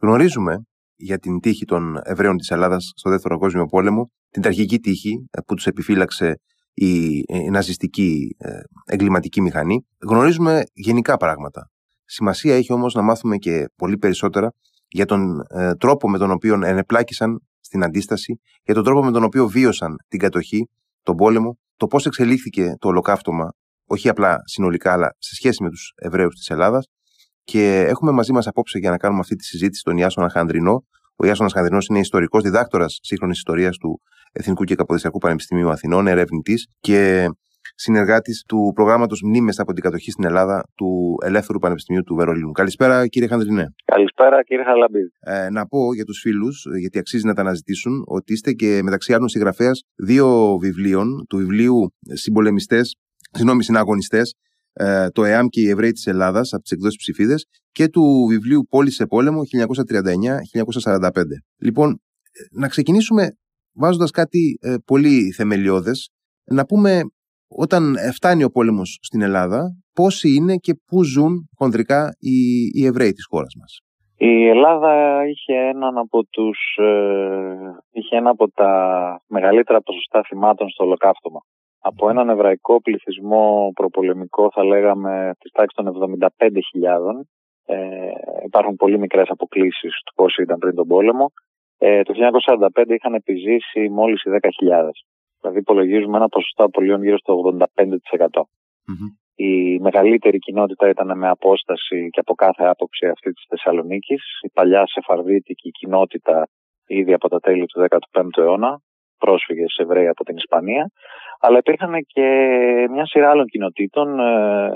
Γνωρίζουμε για την τύχη των Εβραίων της Ελλάδας στο Δεύτερο Παγκόσμιο Πόλεμο, την τραγική τύχη ε, που τους επιφύλαξε η, η ναζιστική ε, εγκληματική μηχανή. Γνωρίζουμε γενικά πράγματα. Σημασία έχει όμως να μάθουμε και πολύ περισσότερα για τον ε, τρόπο με τον οποίο ενεπλάκησαν στην αντίσταση, για τον τρόπο με τον οποίο βίωσαν την κατοχή, τον πόλεμο, το πώς εξελίχθηκε το ολοκαύτωμα, όχι απλά συνολικά, αλλά σε σχέση με τους Εβραίους της Ελλάδας. Και έχουμε μαζί μας απόψε για να κάνουμε αυτή τη συζήτηση τον Ιάσονα Χανδρινό. Ο Ιάσονας Χανδρινός είναι ιστορικός διδάκτορας σύγχρονης ιστορίας του Εθνικού και Καποδιστριακού Πανεπιστημίου Αθηνών, ερευνητής και συνεργάτης του προγράμματος Μνήμες από την κατοχή στην Ελλάδα του Ελεύθερου Πανεπιστημίου του Βερολίνου. Καλησπέρα, κύριε Χανδρινέ. Καλησπέρα, κύριε Χαλαμπίδη. Ε, να πω για τους φίλους, γιατί αξίζει να τα αναζητήσουν, ότι είστε και μεταξύ άλλων συγγραφέας δύο βιβλίων, του βιβλίου Συμπολεμιστές, συγγνώμη, συναγωνιστές, ε, το ΕΑΜ και οι Εβραίοι της Ελλάδας από τις εκδόσεις ψηφίδες και του βιβλίου Πόλη σε πόλεμο 1939-1945. Λοιπόν, να ξεκινήσουμε βάζοντας κάτι ε, πολύ θεμελιώδες, να πούμε όταν φτάνει ο πόλεμος στην Ελλάδα, πόσοι είναι και πού ζουν χονδρικά οι, οι Εβραίοι της χώρας μας. Η Ελλάδα είχε, έναν από τους, ε, είχε ένα από τα μεγαλύτερα ποσοστά θυμάτων στο ολοκαύτωμα. Από έναν εβραϊκό πληθυσμό προπολεμικό θα λέγαμε της τάξης των 75.000 ε, υπάρχουν πολύ μικρές αποκλήσεις του πώς ήταν πριν τον πόλεμο. Ε, το 1945 είχαν επιζήσει μόλις οι 10.000. Δηλαδή υπολογίζουμε ένα ποσοστό απολύων γύρω στο 85%. Η μεγαλύτερη κοινότητα ήταν με απόσταση και από κάθε άποψη αυτή της Θεσσαλονίκης. Η παλιά σεφαρδίτικη κοινότητα ήδη από τα τέλη του 15ου αιώνα, πρόσφυγες Εβραίοι από την Ισπανία, αλλά υπήρχαν και μια σειρά άλλων κοινοτήτων, ε,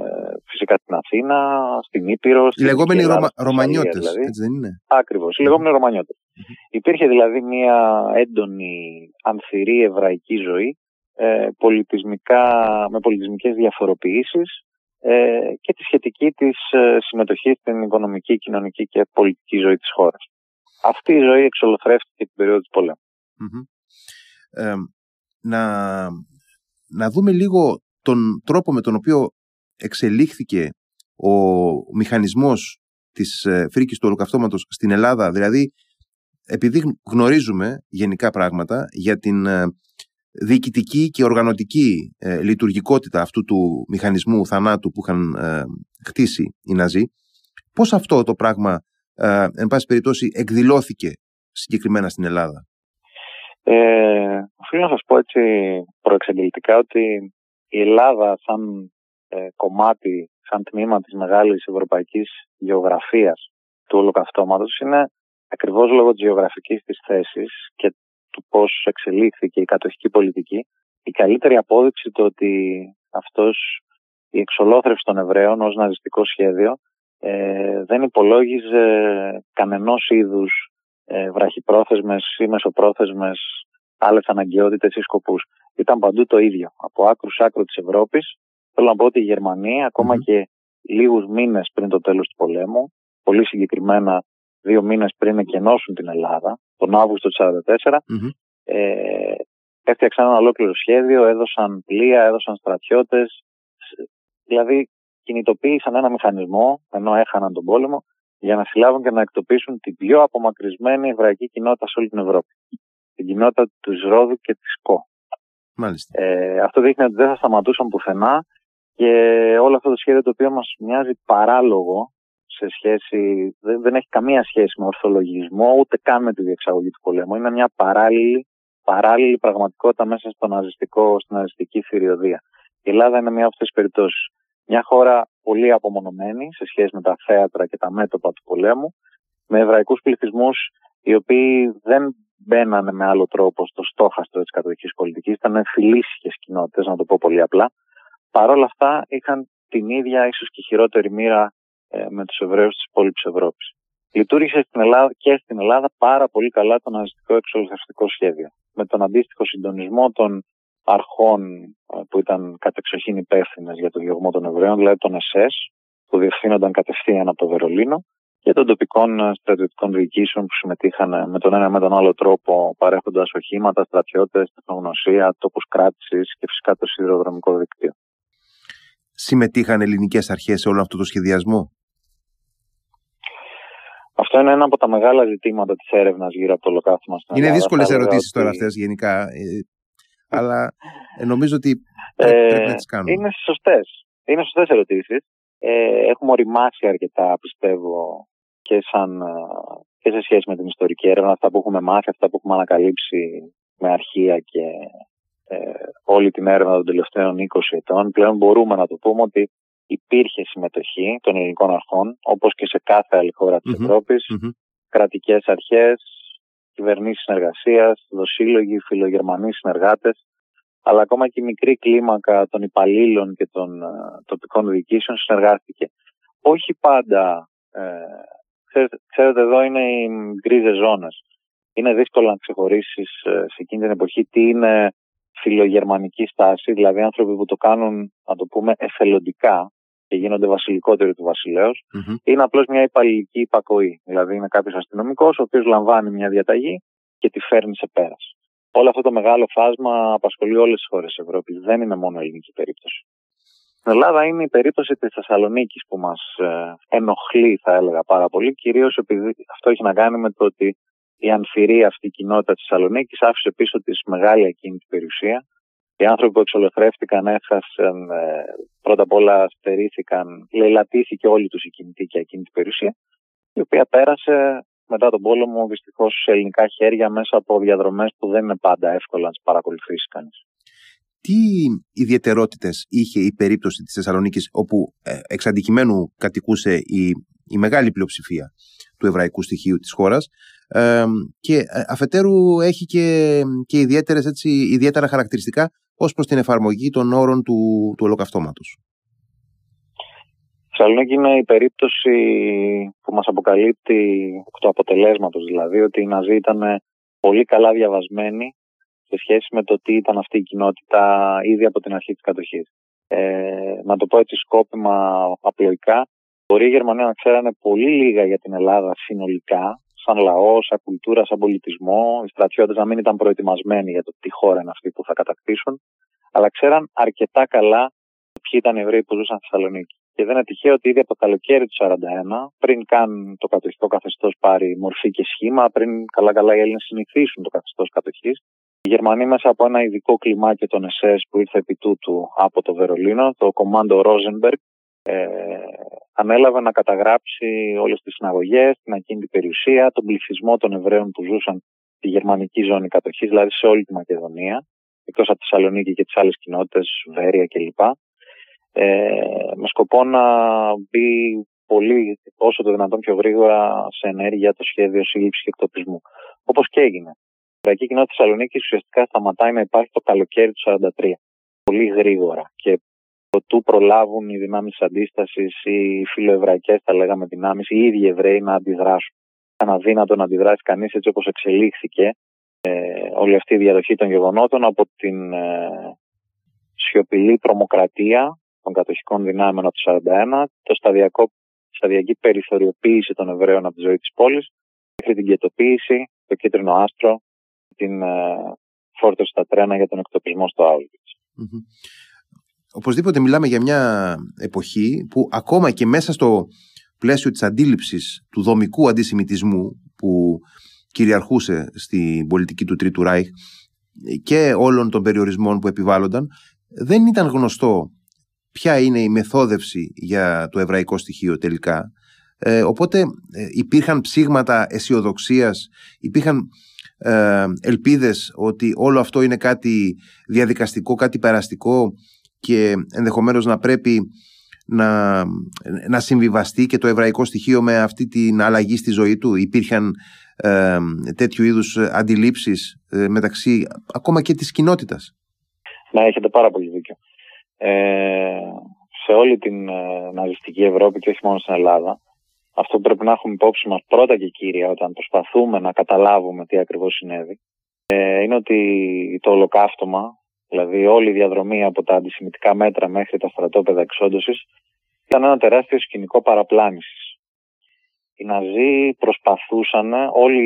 φυσικά στην Αθήνα, στην Ήπειρο. Οι λεγόμενοι Ρωμα... Ρωμανιώτες, δηλαδή. έτσι δεν είναι; Ακριβώς, οι λεγόμενοι Ρωμανιώτες. Υπήρχε δηλαδή μια έντονη ανθυρή εβραϊκή ζωή, ε, πολιτισμικά, με πολιτισμικές διαφοροποιήσεις ε, και τη σχετική της ε, συμμετοχή στην οικονομική, κοινωνική και πολιτική ζωή της χώρας. Αυτή η ζωή εξολοθρεύτηκε την περίοδο του πολεμου Ε, να να δούμε λίγο τον τρόπο με τον οποίο εξελίχθηκε ο μηχανισμός της ε, φρίκης του ολοκαυτώματος στην Ελλάδα, δηλαδή επειδή γνωρίζουμε γενικά πράγματα για την ε, διοικητική και οργανωτική ε, λειτουργικότητα αυτού του μηχανισμού θανάτου που είχαν χτίσει οι Ναζί, πώς αυτό το πράγμα, εν πάση περιπτώσει, εκδηλώθηκε συγκεκριμένα στην Ελλάδα; Ε, οφείλω να σας πω έτσι προεξαγγελτικά ότι η Ελλάδα σαν ε, κομμάτι, σαν τμήμα της μεγάλης ευρωπαϊκής γεωγραφίας του ολοκαυτώματος είναι ακριβώς λόγω της γεωγραφικής της θέσης και του πώς εξελίχθηκε η κατοχική πολιτική η καλύτερη απόδειξη του ότι αυτός η εξολόθρευση των Εβραίων ως ναζιστικό σχέδιο ε, δεν υπολόγιζε κανενός είδους ε, βραχυπρόθεσμες ή μεσοπρόθεσμες άλλες αναγκαιότητες ή σκοπούς. Ήταν παντού το ίδιο. Από άκρου σ' άκρο της Ευρώπης, θέλω να πω ότι η Γερμανία, και λίγους μήνες πριν το τέλος του πολέμου, πολύ συγκεκριμένα δύο μήνες πριν εκενώσουν την Ελλάδα, τον Αύγουστο του 1944, ε, έφτιαξαν ένα ολόκληρο σχέδιο, έδωσαν πλοία, έδωσαν στρατιώτες. Δηλαδή, κινητοποίησαν ένα μηχανισμό, ενώ έχαναν τον πόλεμο, για να συλλάβουν και να εκτοπίσουν την πιο απομακρυσμένη εβραϊκή κοινότητα σε όλη την Ευρώπη. Την κοινότητα του Ρόδου και της ΚΟ. Μάλιστα. Ε, αυτό δείχνει ότι δεν θα σταματούσαν πουθενά και όλο αυτό το σχέδιο το οποίο μας μοιάζει παράλογο σε σχέση, δεν, δεν έχει καμία σχέση με ορθολογισμό ούτε καν με τη διεξαγωγή του πολέμου. Είναι μια παράλληλη, παράλληλη πραγματικότητα μέσα στο ναζιστικό, στην ναζιστική θηριωδία. Η Ελλάδα είναι μια από αυτές τις περιπτώσεις. Μια χώρα πολύ απομονωμένη σε σχέση με τα θέατρα και τα μέτωπα του πολέμου, με εβραϊκούς πληθυσμούς οι οποίοι δεν μπαίνανε με άλλο τρόπο στο στόχαστρο της κατοχική πολιτικής, ήταν φιλήσυχε κοινότητες, να το πω πολύ απλά. Παρ' όλα αυτά είχαν την ίδια, ίσως και χειρότερη μοίρα ε, με τους Εβραίους της υπόλοιπης Ευρώπης. Λειτουργήσε στην Ελλάδα και στην Ελλάδα πάρα πολύ καλά το ναζιστικό εξολοθρευτικό σχέδιο. Με τον αντίστοιχο συντονισμό των αρχών ε, που ήταν κατεξοχήν υπεύθυνες για το διωγμό των Εβραίων, δηλαδή των ΕΣΕΣ, που διευθύνονταν κατευθείαν από το Βερολίνο, και των τοπικών ε, στρατιωτικών διοικήσεων που συμμετείχαν ε, με τον ένα με τον άλλο τρόπο, παρέχοντας οχήματα, στρατιώτες, τεχνογνωσία, τόπους κράτησης και φυσικά το σιδηροδρομικό δίκτυο. Συμμετείχαν ελληνικές αρχές σε όλο αυτό το σχεδιασμό; Αυτό είναι ένα από τα μεγάλα ζητήματα της έρευνας γύρω από το ολοκαύτωμα στην Ελλάδα. Είναι δύσκολε ερωτήσεις τώρα αυτές γενικά. Ε, αλλά ε, νομίζω ότι πρέπει, πρέπει να τις κάνουμε. Είναι σωστές. Είναι σωστές ερωτήσεις. Ε, έχουμε οριμάσει αρκετά, πιστεύω, και, σαν, και σε σχέση με την ιστορική έρευνα, αυτά που έχουμε μάθει, αυτά που έχουμε ανακαλύψει με αρχεία και ε, όλη την έρευνα των τελευταίων 20 ετών. Πλέον μπορούμε να το πούμε ότι υπήρχε συμμετοχή των ελληνικών αρχών, όπως και σε κάθε άλλη χώρα της mm-hmm. Ευρώπης, mm-hmm. κρατικές αρχές, κυβερνήσεις συνεργασίας, δοσύλλογοι, φιλογερμανοί συνεργάτες, αλλά ακόμα και η μικρή κλίμακα των υπαλλήλων και των uh, τοπικών διοικήσεων συνεργάστηκε. Όχι πάντα, ε, ξέρετε, ξέρετε, εδώ είναι οι γκρίζες ζώνες. Είναι δύσκολο να ξεχωρίσεις ε, σε εκείνη την εποχή τι είναι φιλογερμανική στάση, δηλαδή άνθρωποι που το κάνουν, να το πούμε, εθελοντικά και γίνονται βασιλικότεροι του βασιλεω είναι απλώς μια υπαλληλική υπακοή. Δηλαδή είναι κάποιος αστυνομικός, ο οποίος λαμβάνει μια διαταγή και τη φέρνει σε πέρας. Όλο αυτό το μεγάλο φάσμα απασχολεί όλες τις χώρες της Ευρώπης. Δεν είναι μόνο ελληνική περίπτωση. Στην Ελλάδα είναι η περίπτωση της Θεσσαλονίκης που μας ε, ενοχλεί, θα έλεγα πάρα πολύ, κυρίως επειδή αυτό έχει να κάνει με το ότι η αμφιρή αυτή η κοινότητα της Θεσσαλονίκης άφησε πίσω της μεγάλη ακίνητη περιουσία. Οι άνθρωποι που εξολοθρεύτηκαν έχασαν, ε, πρώτα απ' όλα στερήθηκαν, λαιλατήθηκε όλη τους η κινητή και ακίνητη περιουσία, η οποία πέρασε μετά τον πόλεμο δυστυχώς σε ελληνικά χέρια μέσα από διαδρομές που δεν είναι πάντα εύκολα να τις παρακολουθήσει κανείς. Τι ιδιαιτερότητες είχε η περίπτωση της Θεσσαλονίκης, όπου ε, εξ αντικειμένου κατοικούσε η, η μεγάλη πλειοψηφία του εβραϊκού στοιχείου της χώρας και ε, αφετέρου έχει και, και ιδιαίτερες, έτσι, ιδιαίτερα χαρακτηριστικά ως προς την εφαρμογή των όρων του, του ολοκαυτώματος. Θεσσαλονίκη είναι η περίπτωση που μας αποκαλύπτει το αποτελέσματος, δηλαδή ότι οι Ναζί ήταν πολύ καλά διαβασμένοι σε σχέση με το τι ήταν αυτή η κοινότητα ήδη από την αρχή της κατοχής. Ε, να το πω έτσι σκόπιμα απλοϊκά, Μπορεί οι Γερμανοί να ξέρανε πολύ λίγα για την Ελλάδα συνολικά, σαν λαός, σαν κουλτούρα, σαν πολιτισμό. Οι στρατιώτες να μην ήταν προετοιμασμένοι για το τι χώρα είναι αυτή που θα κατακτήσουν, αλλά ξέραν αρκετά καλά ποιοι ήταν οι Εβραίοι που ζούσαν στη Θεσσαλονίκη. Και δεν είναι τυχαίο ότι ήδη από το καλοκαίρι του 1941, πριν καν το κατοχικό καθεστώς πάρει μορφή και σχήμα, πριν καλά-καλά οι Έλληνες συνηθίσουν το καθεστώς κατοχής, οι Γερμανοί μέσα από ένα ειδικό κλιμάκιο των ΕΣΕΣ που ήρθε επί τούτου από το Βερολίνο, το Κομάντο Ρόζενμπεργκ, ε, ανέλαβε να καταγράψει όλες τις συναγωγές, την ακίνητη περιουσία, τον πληθυσμό των Εβραίων που ζούσαν στη γερμανική ζώνη κατοχής, δηλαδή σε όλη τη Μακεδονία, εκτός από τη Θεσσαλονίκη και τις άλλες κοινότητες, Βέρεια κλπ. Ε, με σκοπό να μπει πολύ, όσο το δυνατόν πιο γρήγορα σε ενέργεια το σχέδιο σύλληψης και εκτοπισμού. Όπως και έγινε. Η Ευρωπαϊκή Κοινότητα Θεσσαλονίκης ουσιαστικά σταματάει να υπάρχει το καλοκαίρι του 1943. Πολύ γρήγορα. Και προτού προλάβουν οι δυνάμεις αντίστασης ή οι φιλοεβραϊκές, τα λέγαμε δυνάμεις, οι ίδιοι Εβραίοι να αντιδράσουν. Ήταν αδύνατο να αντιδράσει κανείς έτσι όπως εξελίχθηκε ε, όλη αυτή η διαδοχή των γεγονότων από την ε, σιωπηλή τρομοκρατία των κατοχικών δυνάμεων από το 1941, το σταδιακό, σταδιακή περιθωριοποίηση των Εβραίων από τη ζωή της πόλης, μέχρι την κετοποίηση, το κίτρινο άστρο, την ε, φόρτωση στα τρένα για τον εκτοπισμό στο Auschwitz. Οπωσδήποτε μιλάμε για μια εποχή που ακόμα και μέσα στο πλαίσιο της αντίληψης του δομικού αντισημιτισμού που κυριαρχούσε στην πολιτική του Τρίτου Ράιχ και όλων των περιορισμών που επιβάλλονταν δεν ήταν γνωστό ποια είναι η μεθόδευση για το εβραϊκό στοιχείο τελικά. Ε, οπότε ε, υπήρχαν ψήγματα αισιοδοξίας, υπήρχαν ε, ελπίδες ότι όλο αυτό είναι κάτι διαδικαστικό, κάτι περαστικό και ενδεχομένως να πρέπει να, να συμβιβαστεί και το εβραϊκό στοιχείο με αυτή την αλλαγή στη ζωή του. Υπήρχαν ε, τέτοιου είδους αντιλήψεις ε, μεταξύ ακόμα και της κοινότητας. Να έχετε πάρα πολύ δίκιο. Ε, σε όλη την ε, ναζιστική Ευρώπη και όχι μόνο στην Ελλάδα αυτό που πρέπει να έχουμε υπόψη μας πρώτα και κύρια όταν προσπαθούμε να καταλάβουμε τι ακριβώς συνέβη ε, είναι ότι το ολοκαύτωμα δηλαδή όλη η διαδρομή από τα αντισημιτικά μέτρα μέχρι τα στρατόπεδα εξόντωσης, ήταν ένα τεράστιο σκηνικό παραπλάνησης. Οι Ναζί προσπαθούσαν όλη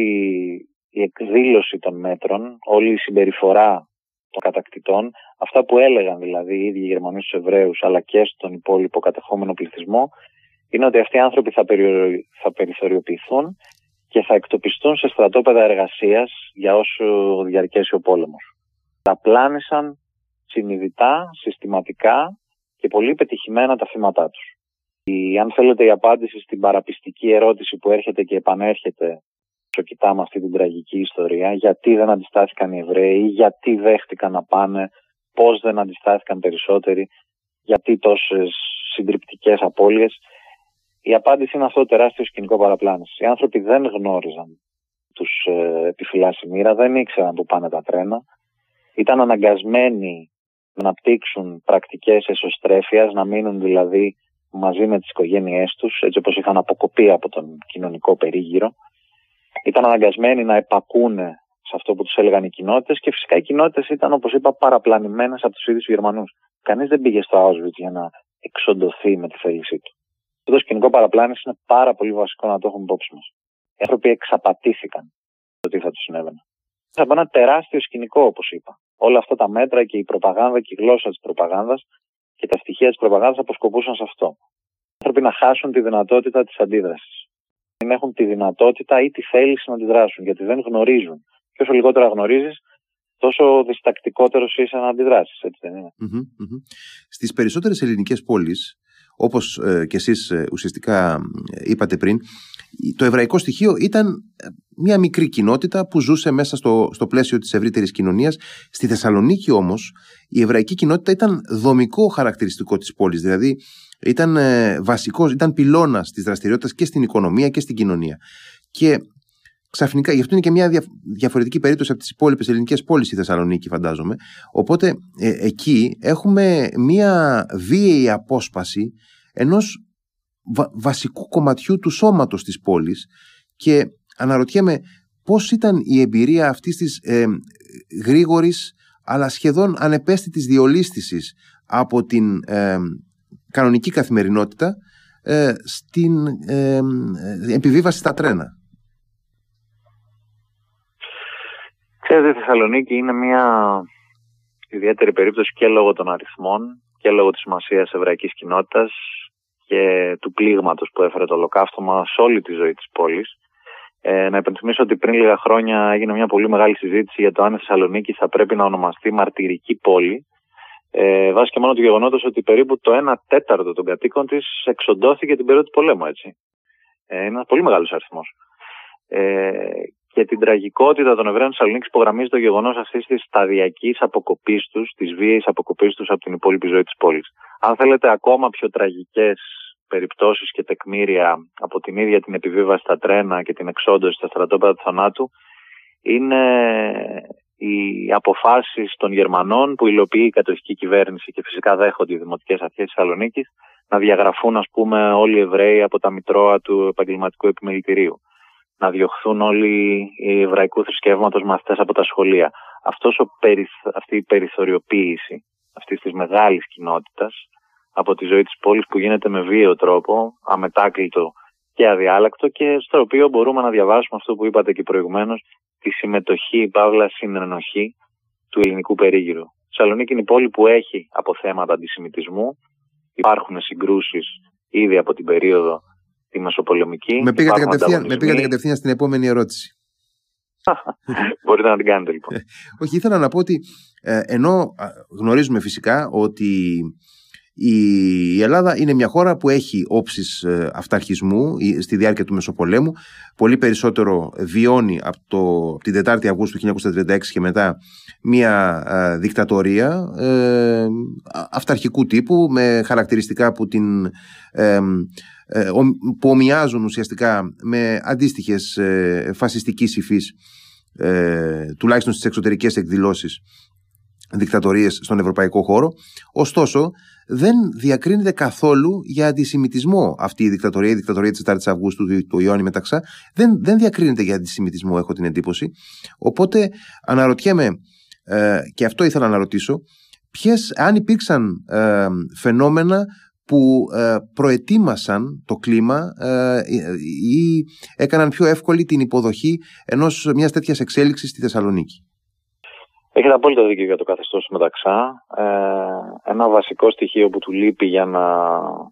η εκδήλωση των μέτρων, όλη η συμπεριφορά των κατακτητών, αυτά που έλεγαν δηλαδή οι ίδιοι οι Γερμανοί στους Εβραίους αλλά και στον υπόλοιπο κατεχόμενο πληθυσμό, είναι ότι αυτοί οι άνθρωποι θα, θα περιθωριοποιηθούν και θα εκτοπιστούν σε στρατόπεδα εργασίας για όσο διαρκέσει ο πόλεμος. Τα πλάνησαν συνειδητά, συστηματικά και πολύ πετυχημένα τα θύματά τους. Η, αν θέλετε η απάντηση στην παραπιστική ερώτηση που έρχεται και επανέρχεται όσο κοιτάμε αυτή την τραγική ιστορία, γιατί δεν αντιστάθηκαν οι Εβραίοι, γιατί δέχτηκαν να πάνε, πώς δεν αντιστάθηκαν περισσότεροι, γιατί τόσες συντριπτικές απώλειες. Η απάντηση είναι αυτό το τεράστιο σκηνικό παραπλάνηση. Οι άνθρωποι δεν γνώριζαν τους ε, επιφυλάσσει μοίρα, δεν ήξεραν που πάνε τα τρένα. Ήταν αναγκασμένοι να αναπτύξουν πρακτικές εσωστρέφειας, να μείνουν δηλαδή μαζί με τις οικογένειές τους, έτσι όπως είχαν αποκοπεί από τον κοινωνικό περίγυρο. Ήταν αναγκασμένοι να επακούνε σε αυτό που τους έλεγαν οι κοινότητες και φυσικά οι κοινότητες ήταν, όπως είπα, παραπλανημένες από τους ίδιους Γερμανούς. Κανείς δεν πήγε στο Auschwitz για να εξοντωθεί με τη θέλησή του. Αυτό το σκηνικό παραπλάνηση είναι πάρα πολύ βασικό να το έχουμε υπόψη μας. Οι άνθρωποι εξαπατήθηκαν το τι θα τους συνέβαινε. Θα πω ένα τεράστιο σκηνικό, όπως είπα. Όλα αυτά τα μέτρα και η προπαγάνδα και η γλώσσα της προπαγάνδας και τα στοιχεία της προπαγάνδας αποσκοπούσαν σε αυτό. Οι άνθρωποι να χάσουν τη δυνατότητα της αντίδρασης. Δεν έχουν τη δυνατότητα ή τη θέληση να αντιδράσουν, γιατί δεν γνωρίζουν. Και όσο λιγότερα γνωρίζεις, τόσο διστακτικότερος είσαι να αντιδράσεις. Έτσι δεν ειναι Στις περισσότερες ελληνικές πόλεις, όπως ε, και εσείς ε, ουσιαστικά ε, είπατε πριν, το εβραϊκό στοιχείο ήταν μια μικρή κοινότητα που ζούσε μέσα στο, στο πλαίσιο της ευρύτερης κοινωνίας. Στη Θεσσαλονίκη όμως, η εβραϊκή κοινότητα ήταν δομικό χαρακτηριστικό της πόλης. Δηλαδή, ήταν βασικός, ήταν πυλώνας της δραστηριότητας και στην οικονομία και στην κοινωνία. Και ξαφνικά, γι' αυτό είναι και μια διαφορετική περίπτωση από τις υπόλοιπες ελληνικές πόλεις η Θεσσαλονίκη, φαντάζομαι. Οπότε ε, εκεί έχουμε μια βίαιη απόσπαση ενός βασικού κομματιού του σώματος της πόλης και αναρωτιέμαι πώς ήταν η εμπειρία αυτής της ε, γρήγορης αλλά σχεδόν ανεπαίσθητης διολίστησης από την ε, κανονική καθημερινότητα ε, στην ε, επιβίβαση στα τρένα. Ξέρετε, η Θεσσαλονίκη είναι μια ιδιαίτερη περίπτωση και λόγω των αριθμών και λόγω της σημασίας εβραϊκής κοινότητας και του πλήγματος που έφερε το ολοκαύτωμα σε όλη τη ζωή της πόλης. Ε, να υπενθυμίσω ότι πριν λίγα χρόνια έγινε μια πολύ μεγάλη συζήτηση για το αν η Θεσσαλονίκη θα πρέπει να ονομαστεί μαρτυρική πόλη ε, βάσει και μόνο του γεγονότος ότι περίπου το 1 τέταρτο των κατοίκων της εξοντώθηκε την περίοδο του πολέμου έτσι. Ε, είναι ένας πολύ μεγάλος αριθμός. Ε, και την τραγικότητα των Εβραίων Θεσσαλονίκης υπογραμμίζει το γεγονός αυτής της σταδιακής αποκοπής τους, της βίαιης αποκοπής τους από την υπόλοιπη ζωή της πόλης. Αν θέλετε ακόμα πιο τραγικές περιπτώσεις και τεκμήρια από την ίδια την επιβίβαση στα τρένα και την εξόντωση στα στρατόπεδα του θανάτου, είναι οι αποφάσεις των Γερμανών που υλοποιεί η κατοχική κυβέρνηση και φυσικά δέχονται οι δημοτικές αρχές της Θεσσαλονίκης να διαγραφούν, ας πούμε, όλοι οι Εβραίοι από τα μητρώα του επαγγελματικού επιμελητηρίου να διωχθούν όλοι οι εβραϊκού θρησκεύματος μαθητές από τα σχολεία. Αυτός ο Αυτή η περιθωριοποίηση αυτής της μεγάλης κοινότητας από τη ζωή της πόλης που γίνεται με βίαιο τρόπο, αμετάκλητο και αδιάλακτο και στο οποίο μπορούμε να διαβάσουμε αυτό που είπατε και προηγουμένως, τη συμμετοχή, η παύλα συνενοχή του ελληνικού περίγυρου. Η Σαλονίκη είναι η πόλη που έχει αποθέματα αντισημιτισμού. Υπάρχουν συγκρούσεις ήδη από την περίοδο τη Μεσοπολεμική. Με πήγατε, κατευθείαν, με πήγατε κατευθείαν στην επόμενη ερώτηση. Μπορείτε να την κάνετε λοιπόν. Ε, όχι, ήθελα να πω ότι ε, ενώ γνωρίζουμε φυσικά ότι η Ελλάδα είναι μια χώρα που έχει όψεις ε, αυταρχισμού στη διάρκεια του Μεσοπολέμου. Πολύ περισσότερο βιώνει από, το, από την 4η Αυγούστου του 1936 και μετά μια δικτατορία αυταρχικού τύπου με χαρακτηριστικά που την ε, που ομοιάζουν ουσιαστικά με αντίστοιχες ε, φασιστικής υφής ε, τουλάχιστον στις εξωτερικές εκδηλώσεις δικτατορίες στον ευρωπαϊκό χώρο. Ωστόσο δεν διακρίνεται καθόλου για αντισημιτισμό αυτή η δικτατορία, η δικτατορία της 4 Αυγούστου του Ιωάννη Μεταξά. Δεν, δεν διακρίνεται για αντισημιτισμό έχω την εντύπωση. Οπότε αναρωτιέμαι και αυτό ήθελα να ρωτήσω ποιες αν υπήρξαν φαινόμενα που ε, προετοίμασαν το κλίμα ε, ή έκαναν πιο εύκολη την υποδοχή ενός μιας τέτοιας εξέλιξης στη Θεσσαλονίκη. Έχετε απόλυτο δίκιο για το καθεστώς του Μεταξά. Ε, ένα βασικό στοιχείο που του λείπει για να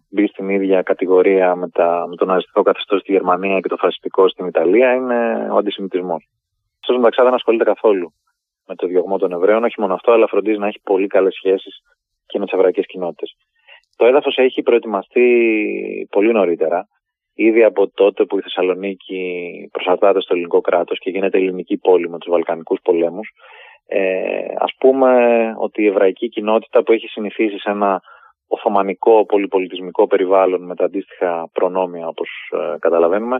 μπει στην ίδια κατηγορία με, τα, με το ναζιστικό καθεστώς στη Γερμανία και το φασιστικό στην Ιταλία είναι ο αντισημιτισμός. Αυτό Μεταξά δεν ασχολείται καθόλου με το διωγμό των Εβραίων, όχι μόνο αυτό, αλλά φροντίζει να έχει πολύ καλές σχέσεις και με τις εβραϊκές κοινότητες. Το έδαφος έχει προετοιμαστεί πολύ νωρίτερα. Ήδη από τότε που η Θεσσαλονίκη προσαρτάται στο ελληνικό κράτος και γίνεται ελληνική πόλη με τους Βαλκανικούς πολέμους, ε, ας πούμε ότι η εβραϊκή κοινότητα που έχει συνηθίσει σε ένα οθωμανικό πολυπολιτισμικό περιβάλλον με τα αντίστοιχα προνόμια όπως ε, καταλαβαίνουμε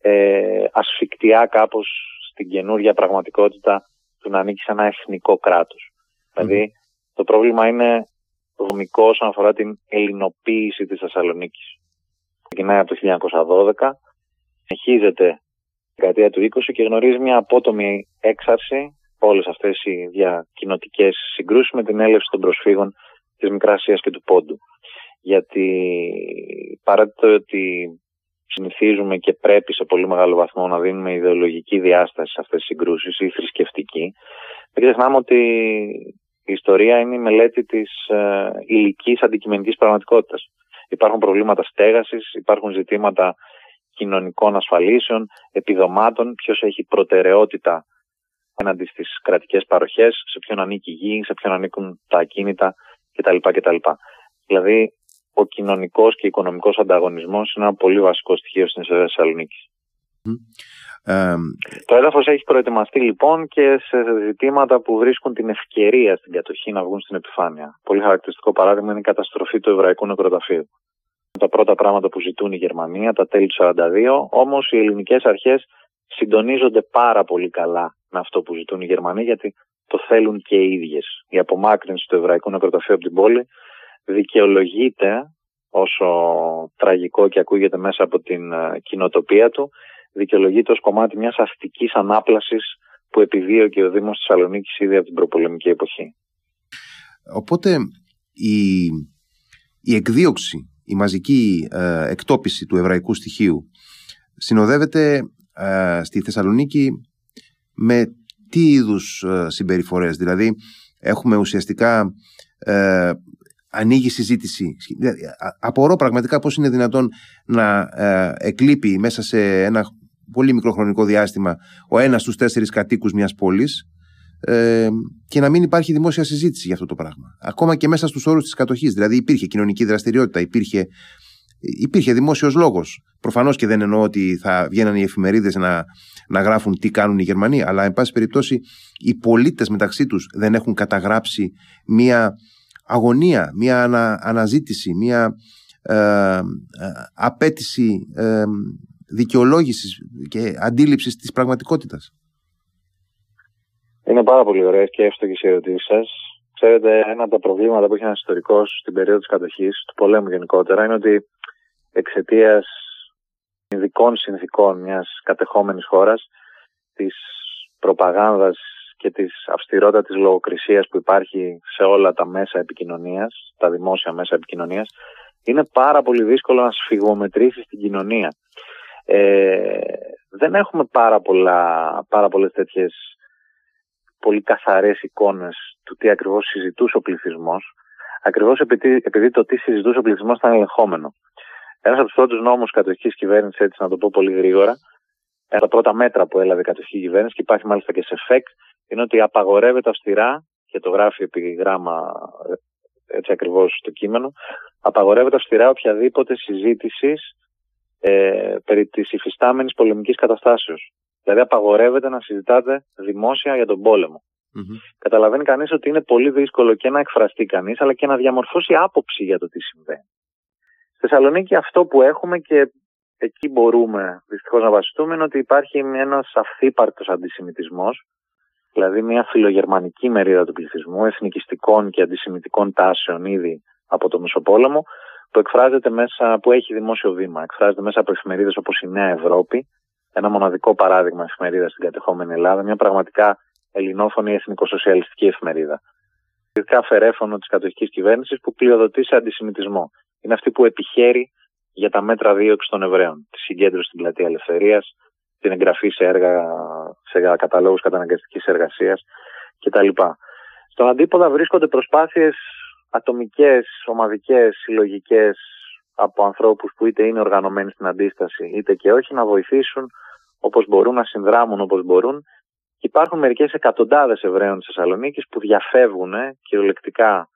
ε, ασφικτιά κάπως στην καινούργια πραγματικότητα του να ανήκει σε ένα εθνικό Δηλαδή το πρόβλημα είναι δομικό όσον αφορά την ελληνοποίηση της Θεσσαλονίκης. Ξεκινάει από το 1912, συνεχίζεται τη δεκαετία του 20 και γνωρίζει μια απότομη έξαρση όλες αυτές οι διακοινωτικές συγκρούσεις με την έλευση των προσφύγων της Μικράς Ασίας και του Πόντου. Γιατί παρά το ότι συνηθίζουμε και πρέπει σε πολύ μεγάλο βαθμό να δίνουμε ιδεολογική διάσταση σε αυτές τις συγκρούσεις ή θρησκευτική, δεν ξεχνάμε ότι η ιστορία είναι η μελέτη της ε, υλικής αντικειμενικής πραγματικότητας. Υπάρχουν προβλήματα στέγασης, υπάρχουν ζητήματα κοινωνικών ασφαλίσεων, επιδομάτων, ποιος έχει προτεραιότητα απέναντι στις κρατικές παροχές, σε ποιον ανήκει η γη, σε ποιον ανήκουν τα ακίνητα κτλ. κτλ. Δηλαδή, ο κοινωνικός και οικονομικός ανταγωνισμός είναι ένα πολύ βασικό στοιχείο στην ιστορία Θεσσαλονίκης. το έδαφος έχει προετοιμαστεί λοιπόν και σε ζητήματα που βρίσκουν την ευκαιρία στην κατοχή να βγουν στην επιφάνεια. Πολύ χαρακτηριστικό παράδειγμα είναι η καταστροφή του Εβραϊκού Νεκροταφείου. Τα πρώτα πράγματα που ζητούν η Γερμανία, τα τέλη του 1942, όμως οι ελληνικές αρχές συντονίζονται πάρα πολύ καλά με αυτό που ζητούν οι Γερμανοί, γιατί το θέλουν και οι ίδιες. Η απομάκρυνση του εβραϊκού νεκροταφείου από την πόλη δικαιολογείται, όσο τραγικό και ακούγεται μέσα από την ε, κοινοτοπία του, δικαιολογείται ως κομμάτι μιας αστικής ανάπλασης που επιδίωκε ο Δήμος Θεσσαλονίκης ήδη από την προπολεμική εποχή. Οπότε η, η εκδίωξη, η μαζική ε, εκτόπιση του εβραϊκού στοιχείου συνοδεύεται ε, στη Θεσσαλονίκη με τι είδους ε, συμπεριφορές. Δηλαδή έχουμε ουσιαστικά ε, ανοίγει συζήτηση. Δηλαδή, απορώ πραγματικά πώς είναι δυνατόν να ε, εκλείπει μέσα σε ένα πολύ μικρό χρονικό διάστημα ο ένας στους τέσσερις κατοίκους μιας πόλης ε, και να μην υπάρχει δημόσια συζήτηση για αυτό το πράγμα. Ακόμα και μέσα στους όρους της κατοχής. Δηλαδή υπήρχε κοινωνική δραστηριότητα, υπήρχε υπήρχε δημόσιος λόγος. Προφανώς και δεν εννοώ ότι θα βγαίναν οι εφημερίδες να, να γράφουν τι κάνουν οι Γερμανοί, αλλά εν πάση περιπτώσει οι πολίτες μεταξύ τους δεν έχουν καταγράψει μία αγωνία, μία αναζήτηση, μία ε, ε, απέτηση ε, δικαιολόγησης και αντίληψης της πραγματικότητας. Είναι πάρα πολύ ωραία και εύστοχη η ερωτήση σας. Ξέρετε, ένα από τα προβλήματα που είχε ένας ιστορικός στην περίοδο της κατοχής, του πολέμου γενικότερα, είναι ότι εξαιτίας ειδικών συνθήκων μιας κατεχόμενης χώρας, της προπαγάνδας και της αυστηρότατης λογοκρισίας που υπάρχει σε όλα τα μέσα επικοινωνίας, τα δημόσια μέσα επικοινωνίας, είναι πάρα πολύ δύσκολο να σφιγμομετρήσεις την κοινωνία. Ε, δεν έχουμε πάρα, πολλά, πάρα πολλές τέτοιες πολύ καθαρές εικόνες του τι ακριβώς συζητούσε ο πληθυσμός, ακριβώς επειδή, επειδή το τι συζητούσε ο πληθυσμός ήταν ελεγχόμενο. Ένας από τους πρώτους νόμους κατοχική κυβέρνησης, έτσι να το πω πολύ γρήγορα, ένα από τα πρώτα μέτρα που έλαβε η κατοχική κυβέρνησης και υπάρχει μάλιστα και σε ΦΕΚ, είναι ότι απαγορεύεται αυστηρά, και το γράφει επί γράμμα έτσι ακριβώς το κείμενο, απαγορεύεται αυστηρά οποιαδήποτε συζήτησης ε, περί της υφιστάμενης πολεμικής καταστάσεως. Δηλαδή, απαγορεύεται να συζητάτε δημόσια για τον πολεμο Καταλαβαίνει κανείς ότι είναι πολύ δύσκολο και να εκφραστεί κανείς, αλλά και να διαμορφώσει άποψη για το τι συμβαίνει. Στη Θεσσαλονίκη αυτό που έχουμε και εκεί μπορούμε δυστυχώς να βασιστούμε είναι ότι υπάρχει ένας αυθύπαρκτος αντισημιτισμός, δηλαδή μια φιλογερμανική μερίδα του πληθυσμού, εθνικιστικών και αντισημιτικών τάσεων ήδη από το Μεσοπόλεμο, που εκφράζεται μέσα, που έχει δημόσιο βήμα. Εκφράζεται μέσα από εφημερίδες όπως η Νέα Ευρώπη, ένα μοναδικό παράδειγμα εφημερίδας στην κατεχόμενη Ελλάδα, μια πραγματικά ελληνόφωνη εθνικοσοσιαλιστική εφημερίδα. Ειδικά φερέφωνο της κατοχικής κυβέρνησης που πλειοδοτεί σε αντισημιτισμό είναι αυτή που επιχαίρει για τα μέτρα δίωξης των Εβραίων. Τη συγκέντρωση στην πλατεία Ελευθερίας, την εγγραφή σε έργα, σε καταλόγους καταναγκαστικής εργασίας κτλ. Στον αντίποδα βρίσκονται προσπάθειες ατομικές, ομαδικές, συλλογικές από ανθρώπους που είτε είναι οργανωμένοι στην αντίσταση είτε και όχι να βοηθήσουν όπως μπορούν, να συνδράμουν όπως μπορούν. Και υπάρχουν μερικές εκατοντάδες Εβραίων της Θεσσαλονίκης που διαφεύγουν κυριολεκτικά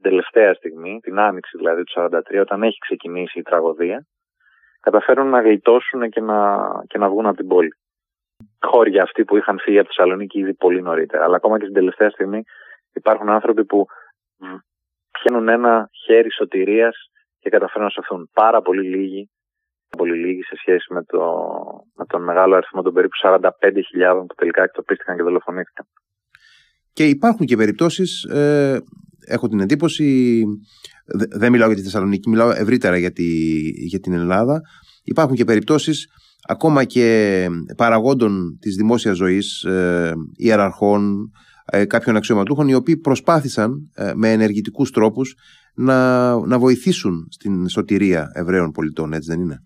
την τελευταία στιγμή, την άνοιξη δηλαδή του 1943, όταν έχει ξεκινήσει η τραγωδία, καταφέρουν να γλιτώσουν και να, και να βγουν από την πόλη. Χώρια αυτοί που είχαν φύγει από τη Θεσσαλονίκη ήδη πολύ νωρίτερα. Αλλά ακόμα και στην τελευταία στιγμή υπάρχουν άνθρωποι που πιάνουν ένα χέρι σωτηρίας και καταφέρουν να σωθούν. Πάρα πολύ λίγοι, πολύ λίγοι σε σχέση με, το, με τον μεγάλο αριθμό των περίπου 45.000 που τελικά εκτοπίστηκαν και δολοφονήθηκαν. Και υπάρχουν και περιπτώσεις, ε, έχω την εντύπωση, δεν μιλάω για τη Θεσσαλονίκη, μιλάω ευρύτερα για, τη, για την Ελλάδα. Υπάρχουν και περιπτώσεις ακόμα και παραγόντων της δημόσιας ζωής, ε, ιεραρχών, ε, κάποιων αξιωματούχων οι οποίοι προσπάθησαν ε, με ενεργητικούς τρόπους να, να βοηθήσουν στην σωτηρία Εβραίων πολιτών, έτσι δεν είναι;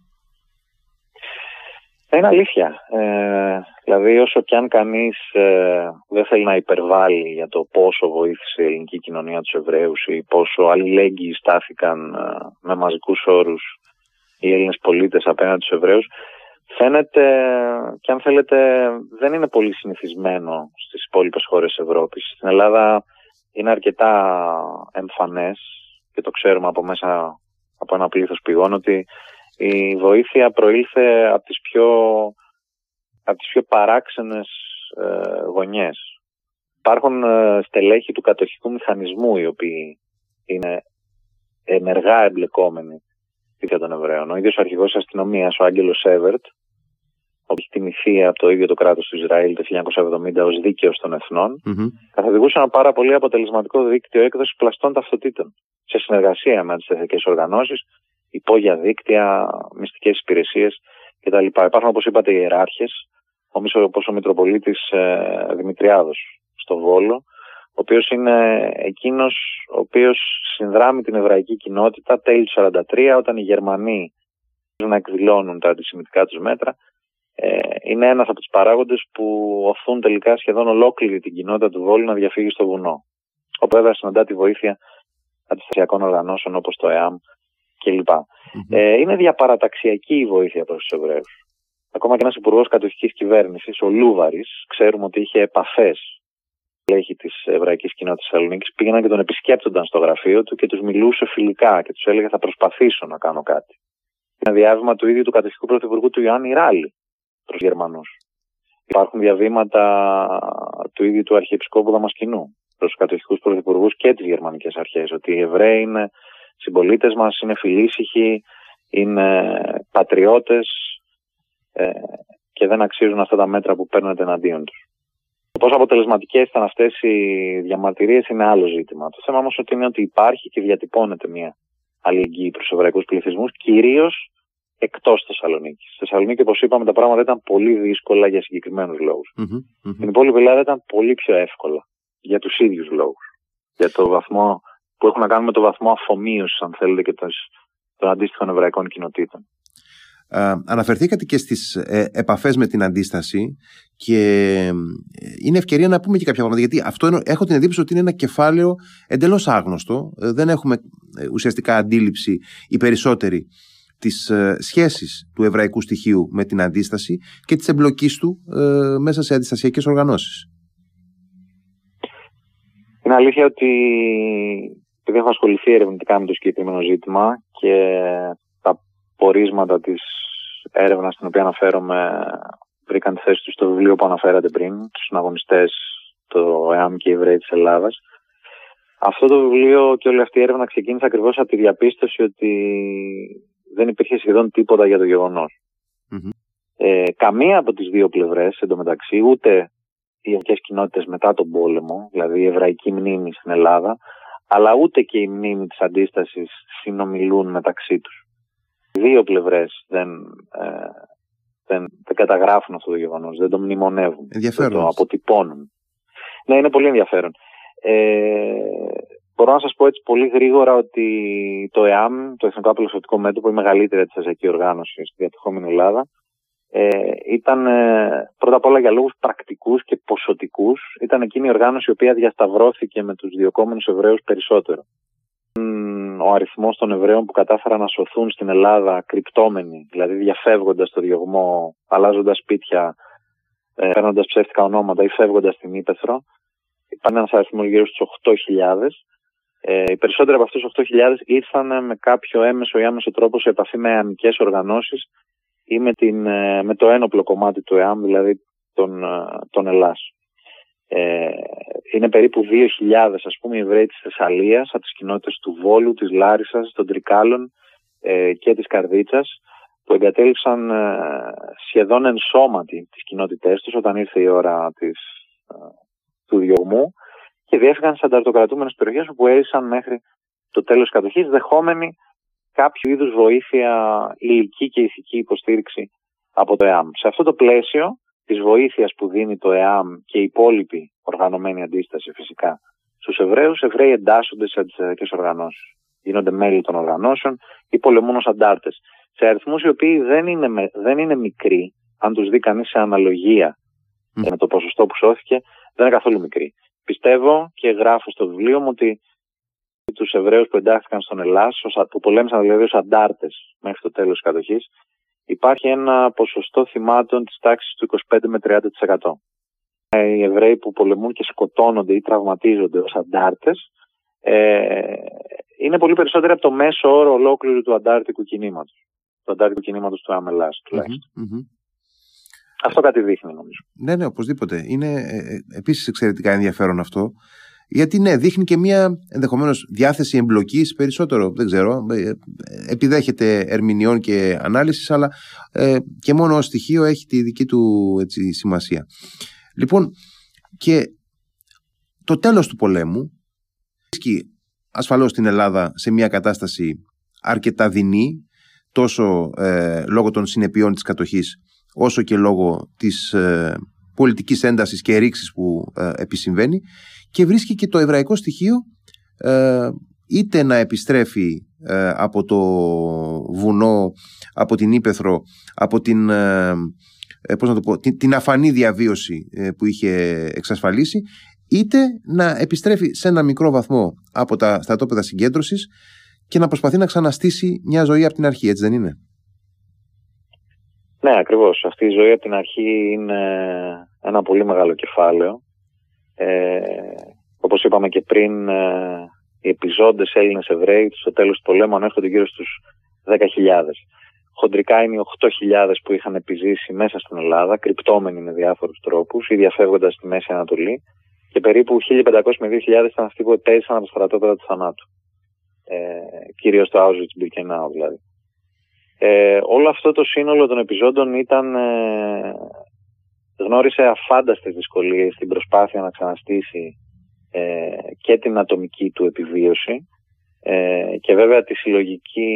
Είναι αλήθεια. Ε, δηλαδή όσο κι αν κανείς ε, δεν θέλει να υπερβάλλει για το πόσο βοήθησε η ελληνική κοινωνία τους Εβραίους ή πόσο αλληλέγγυοι στάθηκαν ε, με μαζικούς όρους οι Έλληνες πολίτες απέναντι στους Εβραίους, φαίνεται και αν θέλετε δεν είναι πολύ συνηθισμένο στις υπόλοιπες χώρες της Ευρώπης. Στην Ελλάδα είναι αρκετά εμφανές και το ξέρουμε από μέσα από ένα πλήθος πηγών ότι η βοήθεια προήλθε από τις πιο, από τις πιο παράξενες ε, γωνιές. Υπάρχουν ε, στελέχη του κατοχικού μηχανισμού οι οποίοι είναι ενεργά εμπλεκόμενοι για τον Εβραίων. Ο ίδιος ο αρχηγός αστυνομίας, ο Άγγελος Σέβερτ, που έχει τιμηθεί από το ίδιο το κράτος του Ισραήλ το 1970 ως δίκαιος των εθνών, mm-hmm. καθοδηγούσε ένα πάρα πολύ αποτελεσματικό δίκτυο έκδοσης πλαστών ταυτοτήτων σε συνεργασία με αντισταθικές οργανώσεις υπόγεια δίκτυα, μυστικές υπηρεσίες κτλ. Υπάρχουν, όπως είπατε, οι ιεράρχες, όπως ο Μητροπολίτης ε, Δημητριάδος στο Βόλο, ο οποίος είναι εκείνος ο οποίος συνδράμει την εβραϊκή κοινότητα τέλη του 1943, όταν οι Γερμανοί να εκδηλώνουν τα αντισημιτικά τους μέτρα. Ε, είναι ένας από τους παράγοντες που οθούν τελικά σχεδόν ολόκληρη την κοινότητα του Βόλου να διαφύγει στο βουνό. Όπου βέβαια συναντά τη βοήθεια αντιστασιακών οργανώσεων όπως το ΕΑΜ κλπ. Mm-hmm. Ε, είναι διαπαραταξιακή η βοήθεια προς τους Εβραίους. Ακόμα και ένας υπουργός κατοχικής κυβέρνησης, ο Λούβαρης, ξέρουμε ότι είχε επαφές έχει της εβραϊκής κοινότητας Θεσσαλονίκης, πήγαιναν και τον επισκέπτονταν στο γραφείο του και τους μιλούσε φιλικά και τους έλεγε: Θα προσπαθήσω να κάνω κάτι. Είναι διάβημα του ίδιου του κατοχικού πρωθυπουργού του Ιωάννη Ράλη προς Γερμανούς. Υπάρχουν διαβήματα του ίδιου του Αρχιεπισκόπου Δαμασκηνού προς τους κατοχικούς πρωθυπουργούς και τις γερμανικές αρχές, ότι οι Εβραίοι είναι συμπολίτες μας, είναι φιλήσυχοι, είναι πατριώτες ε, και δεν αξίζουν αυτά τα μέτρα που παίρνετε εναντίον τους. Πόσο αποτελεσματικές ήταν αυτές οι διαμαρτυρίες είναι άλλο ζήτημα. Το θέμα όμως είναι ότι υπάρχει και διατυπώνεται μια αλληλεγγύη προς του εβραϊκούς πληθυσμούς, κυρίως εκτός Θεσσαλονίκης. Στη Θεσσαλονίκη, όπως είπαμε, τα πράγματα ήταν πολύ δύσκολα για συγκεκριμένους λόγους. Mm-hmm, Στην υπόλοιπη Ελλάδα ήταν πολύ πιο εύκολα για τους ίδιους λόγους. Για το βαθμό που έχουν να κάνουν με το βαθμό αφομοίωσης, αν θέλετε, και των αντίστοιχων εβραϊκών κοινοτήτων. Ε, αναφερθήκατε και στις ε, επαφές με την αντίσταση και ε, είναι ευκαιρία να πούμε και κάποια πράγματα γιατί αυτό έχω την εντύπωση ότι είναι ένα κεφάλαιο εντελώς άγνωστο δεν έχουμε ουσιαστικά αντίληψη οι περισσότεροι τις σχέσεις του εβραϊκού στοιχείου με την αντίσταση και της εμπλοκής του μέσα σε αντιστασιακές οργανώσεις. Είναι αλήθεια ότι επειδή έχω ασχοληθεί ερευνητικά με το συγκεκριμένο ζήτημα και τα πορίσματα της έρευνας στην οποία αναφέρομαι βρήκαν τη θέση τους στο βιβλίο που αναφέρατε πριν, τους συναγωνιστές, το ΕΑΜ και οι Εβραίοι της Ελλάδας. Αυτό το βιβλίο και όλη αυτή η έρευνα ξεκίνησε ακριβώς από τη διαπίστωση ότι δεν υπήρχε σχεδόν τίποτα για το γεγονος Ε, καμία από τις δύο πλευρές εντωμεταξύ, ούτε οι εβραϊκές κοινότητες μετά τον πόλεμο, δηλαδή η εβραϊκή μνήμη στην Ελλάδα, αλλά ούτε και η μνήμη της αντίστασης συνομιλούν μεταξύ τους. Οι δύο πλευρές δεν, ε, δεν, δεν καταγράφουν αυτό το γεγονός, δεν το μνημονεύουν, δεν το αποτυπώνουν. Ναι, είναι πολύ ενδιαφέρον. Ε, μπορώ να σας πω έτσι πολύ γρήγορα ότι το ΕΑΜ, το Εθνικό Απελευθερωτικό Μέτωπο, η μεγαλύτερη αντιστασιακή οργάνωση στη διατυχόμενη Ελλάδα, ε, ήταν ε, πρώτα απ' όλα για λόγους πρακτικούς και ποσοτικούς ήταν εκείνη η οργάνωση η οποία διασταυρώθηκε με τους διοκόμενους Εβραίους περισσότερο. Ο αριθμός των Εβραίων που κατάφεραν να σωθούν στην Ελλάδα κρυπτόμενοι, δηλαδή διαφεύγοντας το διωγμό, αλλάζοντας σπίτια, ε, παίρνοντας ψεύτικα ονόματα ή φεύγοντας στην Ήπεθρο, ήταν ένας αριθμός γύρω στους 8.000. Ε, οι περισσότεροι από αυτούς του 8.000 ήρθαν με κάποιο έμεσο ή άμεσο τρόπο σε επαφή με αμυκέ οργανώσεις ή με, την, ε, με το ένοπλο κομμάτι του ΕΑΜ, δηλαδή τον, ε, τον Ελλάς. Ε, είναι περίπου 2.000 ας πούμε οι Εβραίοι της Θεσσαλίας, από τις κοινότητες του Βόλου, της Λάρισας, των Τρικάλων ε, και της Καρδίτσας που εγκατέλειψαν ε, σχεδόν ενσώματι τις κοινότητές τους όταν ήρθε η ώρα της, ε, του διωγμού και διέφυγαν σε ανταρτοκρατούμενες περιοχές όπου έζησαν μέχρι το τέλος της κατοχής δεχόμενοι κάποιο είδους βοήθεια ηλική και ηθική υποστήριξη από το ΕΑΜ. Σε αυτό το πλαίσιο της βοήθειας που δίνει το ΕΑΜ και η υπόλοιπη οργανωμένη αντίσταση φυσικά στους Εβραίους, Εβραίοι εντάσσονται σε αντιστατικές οργανώσεις. Γίνονται μέλη των οργανώσεων ή πολεμούν ως αντάρτες. Σε αριθμούς οι οποίοι δεν είναι, δεν είναι μικροί, αν τους δει κανείς σε αναλογία με το ποσοστό που σώθηκε, δεν είναι καθόλου μικροί. Πιστεύω και γράφω στο βιβλίο μου ότι τους Εβραίους που εντάχθηκαν στον Ελλάς, που πολέμησαν δηλαδή ως αντάρτες μέχρι το τέλος της κατοχής, υπάρχει ένα ποσοστό θυμάτων της τάξης του 25 με 30%. Οι Εβραίοι που πολεμούν και σκοτώνονται ή τραυματίζονται ως αντάρτες ε, είναι πολύ περισσότερο από το μέσο όρο ολόκληρου του αντάρτικου κινήματος. Του αντάρτικου κινήματος του Αμελάς τουλάχιστον. Αυτό κάτι δείχνει νομίζω. Ναι, ναι, οπωσδήποτε. Είναι ε, ε, επίσης εξαιρετικά ενδιαφέρον αυτό. Γιατί ναι, δείχνει και μια ενδεχομένως διάθεση εμπλοκής περισσότερο, δεν ξέρω, ε, επιδέχεται ερμηνεών και ανάλυσης, αλλά ε, και μόνο ως στοιχείο έχει τη δική του έτσι, σημασία. Λοιπόν, και το τέλος του πολέμου βρίσκει ασφαλώς την Ελλάδα σε μια κατάσταση αρκετά δεινή, τόσο ε, λόγω των συνεπειών της κατοχής, όσο και λόγω της ε, πολιτικής έντασης και ρήξης που ε, επισυμβαίνει και βρίσκει και το εβραϊκό στοιχείο ε, είτε να επιστρέφει ε, από το βουνό, από την Ήπεθρο, από την, ε, πώς να το πω, την, την αφανή διαβίωση που είχε εξασφαλίσει, είτε να επιστρέφει σε ένα μικρό βαθμό από τα στρατόπεδα συγκέντρωσης και να προσπαθεί να ξαναστήσει μια ζωή από την αρχή, έτσι δεν είναι; Ναι, ακριβώς. Αυτή η ζωή από την αρχή είναι ένα πολύ μεγάλο κεφάλαιο ε, όπως είπαμε και πριν, ε, οι επιζώντες Έλληνες Εβραίοι στο τέλος του πολέμου ανέρχονται γύρω στους 10.000. Χοντρικά είναι οι 8.000 που είχαν επιζήσει μέσα στην Ελλάδα, κρυπτόμενοι με διάφορους τρόπους ή διαφεύγοντας στη Μέση Ανατολή και περίπου 1.500 με 2.000 ήταν αυτοί που επέζησαν από τα στρατόπεδα του θανάτου. Ε, κυρίως το Auschwitz-Birkenau δηλαδή. Ε, όλο αυτό το σύνολο των επιζώντων ήταν ε, γνώρισε αφάνταστες δυσκολίες στην προσπάθεια να ξαναστήσει ε, και την ατομική του επιβίωση ε, και βέβαια τη συλλογική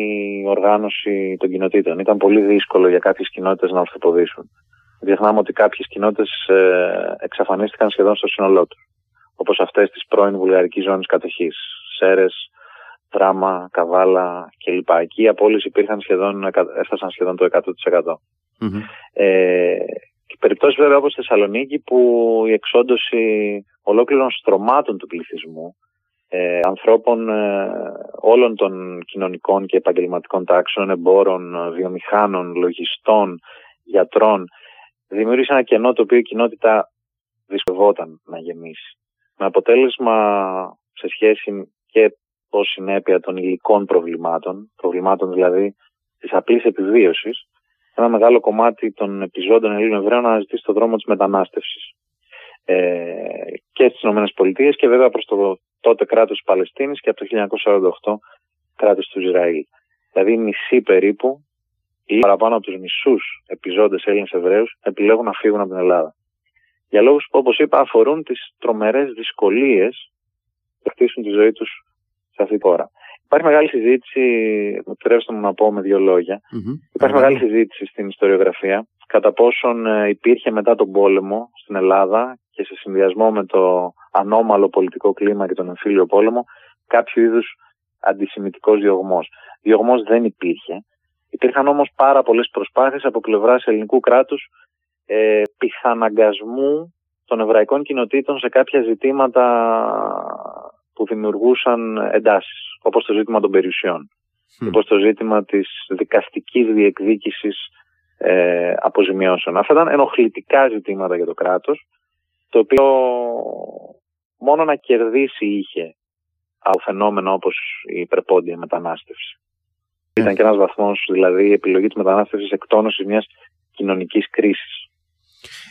οργάνωση των κοινοτήτων. Ήταν πολύ δύσκολο για κάποιες κοινότητες να ορθοποδήσουν. Διεθνάμε ότι κάποιες κοινότητες ε, εξαφανίστηκαν σχεδόν στο σύνολό τους. Όπως αυτές της πρώην βουλγαρικής ζώνης κατοχής. Σέρες, Δράμα, Καβάλα κλπ. Εκεί οι απόλυση υπήρχαν σχεδόν, έφτασαν σχεδόν το 100%. Mm-hmm. Ε, περιπτώσεις βέβαια όπως στη Θεσσαλονίκη που η εξόντωση ολόκληρων στρωμάτων του πληθυσμού ε, ανθρώπων ε, όλων των κοινωνικών και επαγγελματικών τάξεων, εμπόρων, βιομηχάνων, λογιστών, γιατρών δημιούργησε ένα κενό το οποίο η κοινότητα δυσκολευόταν να γεμίσει. Με αποτέλεσμα σε σχέση και ως συνέπεια των υλικών προβλημάτων, προβλημάτων δηλαδή της απλής επιβίωσης, ένα μεγάλο κομμάτι των επιζώντων Ελλήνων Εβραίων να αναζητήσει το δρόμο της μετανάστευσης. Ε, και στις ΗΠΑ και βέβαια προς το τότε κράτος της Παλαιστίνης και από το 1948 κράτος του Ισραήλ. Δηλαδή μισή περίπου ή παραπάνω από τους μισούς επιζώντες Έλληνες Εβραίους επιλέγουν να φύγουν από την Ελλάδα. Για λόγους που, όπως είπα, αφορούν τις τρομερές δυσκολίες που χτίσουν τη ζωή τους σε αυτή τη χώρα. Υπάρχει μεγάλη συζήτηση, επιτρέψτε μου να πω με δύο λόγια. Υπάρχει μεγάλη συζήτηση στην ιστοριογραφία κατά πόσον ε, υπήρχε μετά τον πόλεμο στην Ελλάδα και σε συνδυασμό με το ανώμαλο πολιτικό κλίμα και τον εμφύλιο πόλεμο κάποιο είδους αντισημιτικός διωγμός. Διωγμός δεν υπήρχε. Υπήρχαν όμως πάρα πολλές προσπάθειες από πλευράς ελληνικού κράτους ε, πιθαναγκασμού των εβραϊκών κοινοτήτων σε κάποια ζητήματα που δημιουργούσαν εντάσεις, όπως το ζήτημα των περιουσιών, mm. όπως το ζήτημα της δικαστικής διεκδίκησης ε, αποζημιώσεων. Αυτά ήταν ενοχλητικά ζητήματα για το κράτος, το οποίο μόνο να κερδίσει είχε από φαινόμενο όπως η υπερπόντια μετανάστευση. Mm. Ήταν και ένας βαθμός, δηλαδή η επιλογή της μετανάστευσης εκτόνωσης μιας κοινωνικής κρίσης.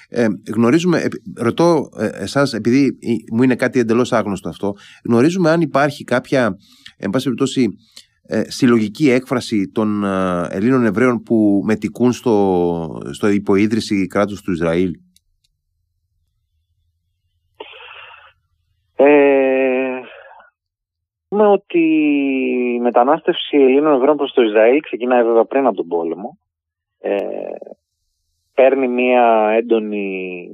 Ε, γνωρίζουμε, ρωτώ ε, εσάς, επειδή μου είναι κάτι εντελώς άγνωστο αυτό, γνωρίζουμε αν υπάρχει κάποια, εν πάση περιπτώσει, ε, συλλογική έκφραση των ε, Ελλήνων Εβραίων που μετικούν στο, στο υποίδρυση κράτους του Ισραήλ; Ε, ότι η μετανάστευση Ελλήνων Εβραίων προς το Ισραήλ ξεκινάει βέβαια πριν από τον πόλεμο. Ε, παίρνει μία έντονη,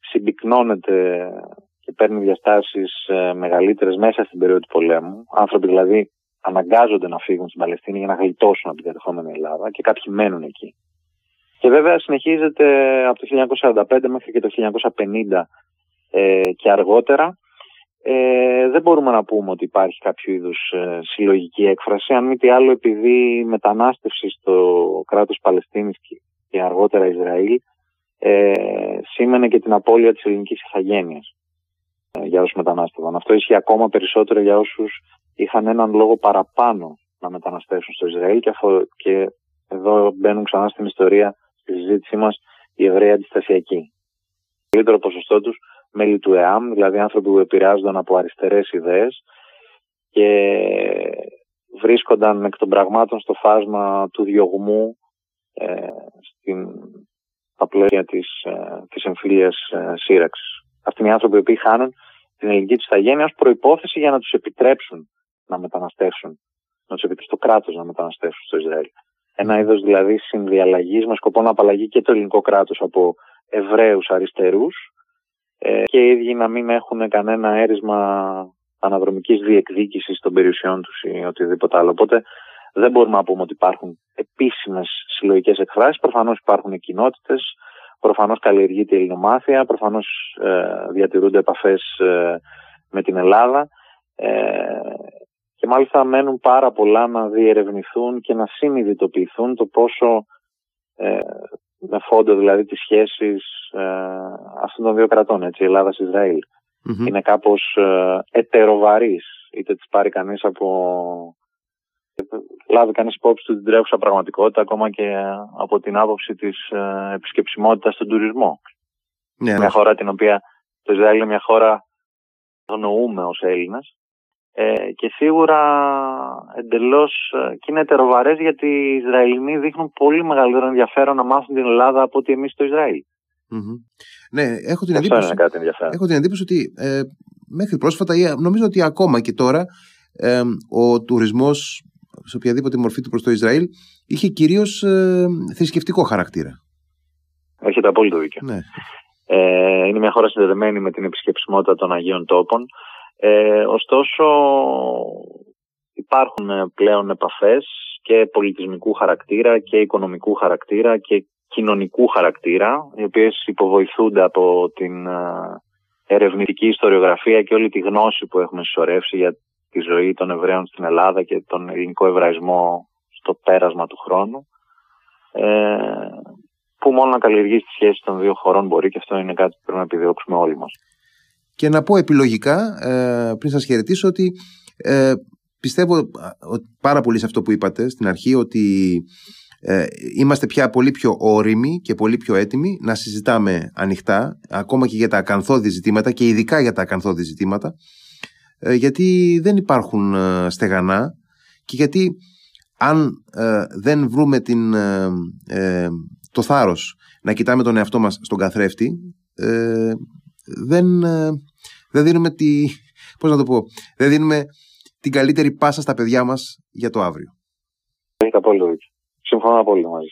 συμπυκνώνεται και παίρνει διαστάσεις ε, μεγαλύτερες μέσα στην περίοδο του πολέμου. Άνθρωποι δηλαδή αναγκάζονται να φύγουν στην Παλαιστίνη για να γλιτώσουν από την κατεχόμενη Ελλάδα και κάποιοι μένουν εκεί. Και βέβαια συνεχίζεται από το 1945 μέχρι και το 1950 ε, και αργότερα. Ε, δεν μπορούμε να πούμε ότι υπάρχει κάποιο είδους ε, συλλογική έκφραση. Αν μη τι άλλο επειδή η μετανάστευση στο κράτος Παλαιστίνης και αργότερα Ισραήλ ε, σήμαινε και την απώλεια της ελληνικής ηθαγένειας ε, για όσους μετανάστευαν. Αυτό ισχύει ακόμα περισσότερο για όσους είχαν έναν λόγο παραπάνω να μεταναστεύσουν στο Ισραήλ και, αφο, και εδώ μπαίνουν ξανά στην ιστορία στη συζήτησή μας οι Εβραίοι αντιστασιακοί. Το καλύτερο ποσοστό τους μέλη του ΕΑΜ, δηλαδή άνθρωποι που επηρεάζονταν από αριστερές ιδέες και βρίσκονταν εκ των πραγμάτων στο φάσμα του διωγμού ε, στην, στα πλαίσια της, ε, της εμφύλιας ε, σύραξης. Αυτοί οι άνθρωποι που χάνουν την ελληνική τους ηθαγένεια ως προϋπόθεση για να τους επιτρέψουν να μεταναστεύσουν, να τους επιτρέψουν το κράτος να μεταναστεύσουν στο Ισραήλ. Ένα είδος δηλαδή συνδιαλλαγής με σκοπό να απαλλαγεί και το ελληνικό κράτος από Εβραίους αριστερούς ε, και οι ίδιοι να μην έχουν κανένα έρισμα αναδρομικής διεκδίκησης των περιουσιών τους ή οτιδήποτε άλλο. Οπότε δεν μπορούμε να πούμε ότι υπάρχουν επίσημες συλλογικές εκφράσεις. Προφανώς υπάρχουν κοινότητες, προφανώς καλλιεργείται η ελληνομάθεια, προφανώς ε, διατηρούνται επαφές ε, με την Ελλάδα. Ε, και μάλιστα μένουν πάρα πολλά να διερευνηθούν και να συνειδητοποιηθούν το πόσο ε, με φόντο δηλαδή τις σχέσεις ε, αυτών των δύο κρατών, έτσι, Ελλάδας-Ισραήλ. Mm-hmm. Είναι κάπως ε, ετεροβαρής, είτε τις πάρει κανείς από λάβει κανείς υπόψη του την τρέχουσα πραγματικότητα ακόμα και από την άποψη της ε, επισκεψιμότητας στον τουρισμό. Ναι, μια ναι. χώρα την οποία το Ισραήλ είναι μια χώρα γνωρούμε ως Έλληνας ε, και σίγουρα εντελώς ε, και είναι ετεροβαρές γιατί οι Ισραηλινοί δείχνουν πολύ μεγαλύτερο ενδιαφέρον να μάθουν την Ελλάδα από ότι εμείς το Ισραήλ. Ναι, έχω την, εντύπωση, έχω την εντύπωση ότι ε, μέχρι πρόσφατα, νομίζω ότι ακόμα και τώρα, ε, ο τουρισμός σε οποιαδήποτε μορφή του προς το Ισραήλ είχε κυρίως ε, θρησκευτικό χαρακτήρα. Έχετε απόλυτο δίκιο. Ναι. Ε, είναι μια χώρα συνδεδεμένη με την επισκεψιμότητα των Αγίων Τόπων. Ε, ωστόσο υπάρχουν πλέον επαφές και πολιτισμικού χαρακτήρα και οικονομικού χαρακτήρα και κοινωνικού χαρακτήρα οι οποίες υποβοηθούνται από την ε, ερευνητική ιστοριογραφία και όλη τη γνώση που έχουμε συσσωρεύσει για τη ζωή των Εβραίων στην Ελλάδα και τον ελληνικό Εβραϊσμό στο πέρασμα του χρόνου ε, που μόνο να καλλιεργήσει τις σχέσεις των δύο χωρών μπορεί και αυτό είναι κάτι που πρέπει να επιδιώξουμε όλοι μας. Και να πω επιλογικά, ε, πριν σας χαιρετήσω, ότι ε, πιστεύω πάρα πολύ σε αυτό που είπατε στην αρχή, ότι ε, είμαστε πια πολύ πιο όριμοι και πολύ πιο έτοιμοι να συζητάμε ανοιχτά, ακόμα και για τα ακαθόδη ζητήματα και ειδικά για τα ακαθόδη ζητήματα, ε, γιατί δεν υπάρχουν ε, στεγανά και γιατί αν ε, δεν βρούμε την, το θάρρος να κοιτάμε τον εαυτό μας στον καθρέφτη δεν, δεν δίνουμε τη, πώς να το πω, δεν δίνουμε την καλύτερη πάσα στα παιδιά μας για το αύριο. Έχετε απόλυτο Συμφωνώ πολύ μαζί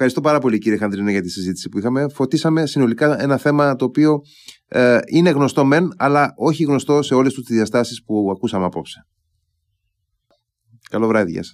Ευχαριστώ πάρα πολύ κύριε Χαντρίνο για τη συζήτηση που είχαμε. Φωτίσαμε συνολικά ένα θέμα το οποίο ε, είναι γνωστό μεν, αλλά όχι γνωστό σε όλες τις διαστάσεις που ακούσαμε απόψε. Καλό βράδυ, γεια σας.